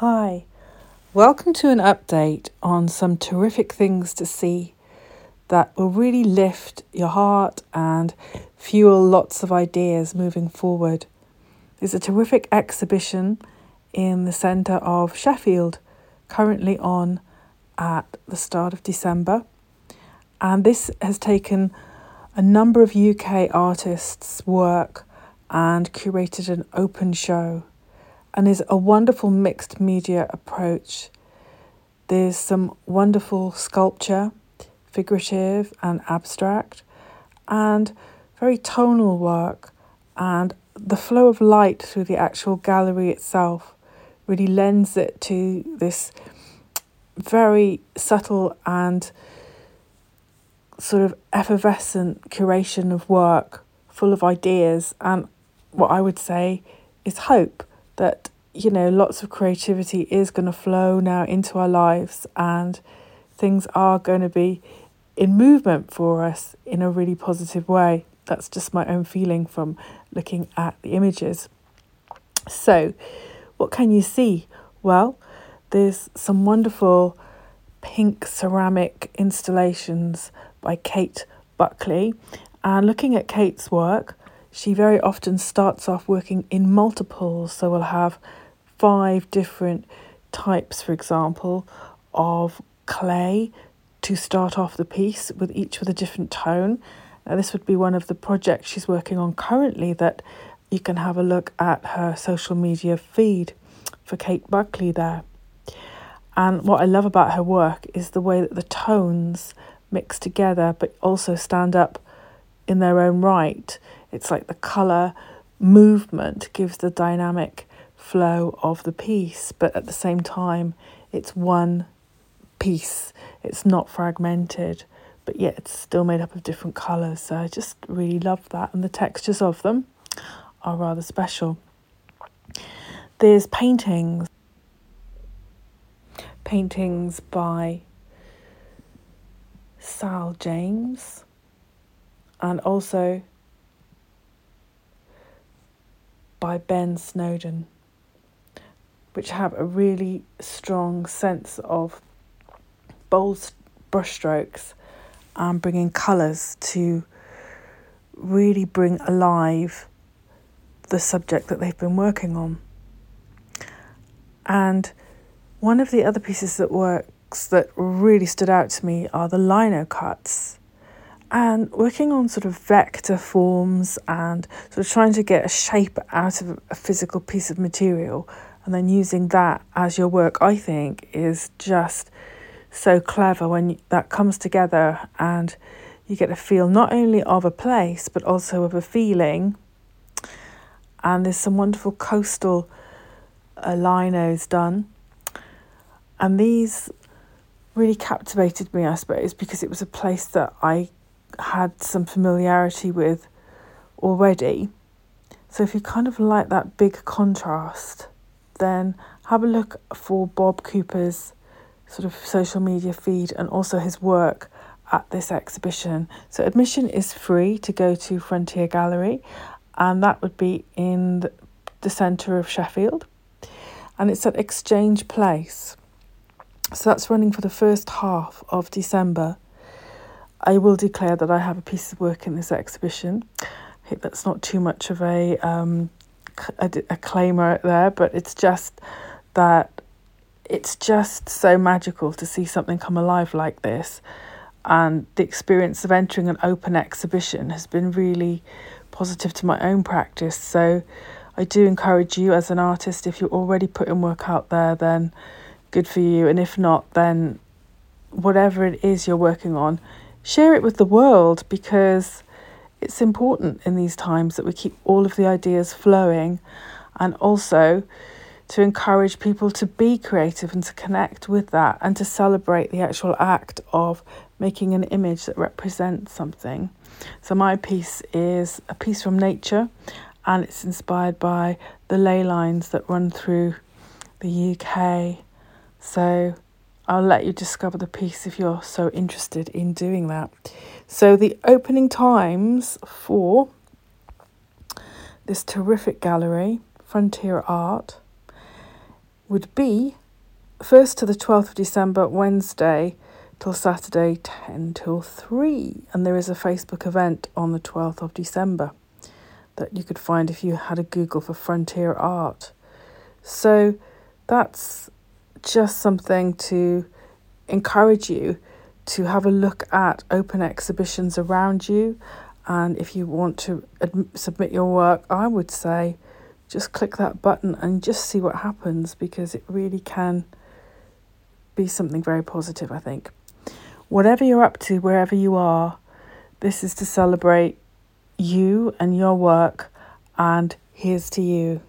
Hi, welcome to an update on some terrific things to see that will really lift your heart and fuel lots of ideas moving forward. There's a terrific exhibition in the centre of Sheffield, currently on at the start of December, and this has taken a number of UK artists' work and curated an open show and is a wonderful mixed media approach. There's some wonderful sculpture, figurative and abstract, and very tonal work, and the flow of light through the actual gallery itself really lends it to this very subtle and sort of effervescent curation of work full of ideas and what I would say is hope that you know lots of creativity is going to flow now into our lives and things are going to be in movement for us in a really positive way. That's just my own feeling from looking at the images. So what can you see? Well there's some wonderful pink ceramic installations by Kate Buckley. And looking at Kate's work she very often starts off working in multiples. So we'll have five different types, for example, of clay to start off the piece with each with a different tone. This would be one of the projects she's working on currently that you can have a look at her social media feed for Kate Buckley there. And what I love about her work is the way that the tones mix together but also stand up in their own right. It's like the colour movement gives the dynamic flow of the piece, but at the same time, it's one piece. It's not fragmented, but yet it's still made up of different colours. So I just really love that, and the textures of them are rather special. There's paintings, paintings by Sal James, and also by Ben Snowden, which have a really strong sense of bold brushstrokes and bringing colours to really bring alive the subject that they've been working on. And one of the other pieces that works that really stood out to me are the lino cuts and working on sort of vector forms and sort of trying to get a shape out of a physical piece of material and then using that as your work, I think, is just so clever when that comes together and you get a feel not only of a place but also of a feeling. And there's some wonderful coastal uh, linos done. And these really captivated me, I suppose, because it was a place that I had some familiarity with already. So if you kind of like that big contrast, then have a look for Bob Cooper's sort of social media feed and also his work at this exhibition. So admission is free to go to Frontier Gallery, and that would be in the, centre of Sheffield. And it's at Exchange Place. So that's running for the first half of December I will declare that I have a piece of work in this exhibition. I hope that's not too much of a, um, a, a claimer there, but it's just that it's just so magical to see something come alive like this. And the experience of entering an open exhibition has been really positive to my own practice. So I do encourage you as an artist, if you're already putting work out there, then good for you. And if not, then whatever it is you're working on, share it with the world because it's important in these times that we keep all of the ideas flowing and also to encourage people to be creative and to connect with that and to celebrate the actual act of making an image that represents something. So, my piece is a piece from nature and it's inspired by the ley lines that run through the UK. So, I'll let you discover the piece if you're so interested in doing that. So, the opening times for this terrific gallery, Frontier Art, would be 1st to the 12th of December, Wednesday till Saturday, 10 till 3. And there is a Facebook event on the 12th of December that you could find if you had a Google for frontier art. So that's just something to encourage you to have a look at open exhibitions around you. And if you want to submit your work, I would say just click that button and just see what happens because it really can be something very positive, I think. Whatever you're up to, wherever you are, this is to celebrate you and your work, and here's to you.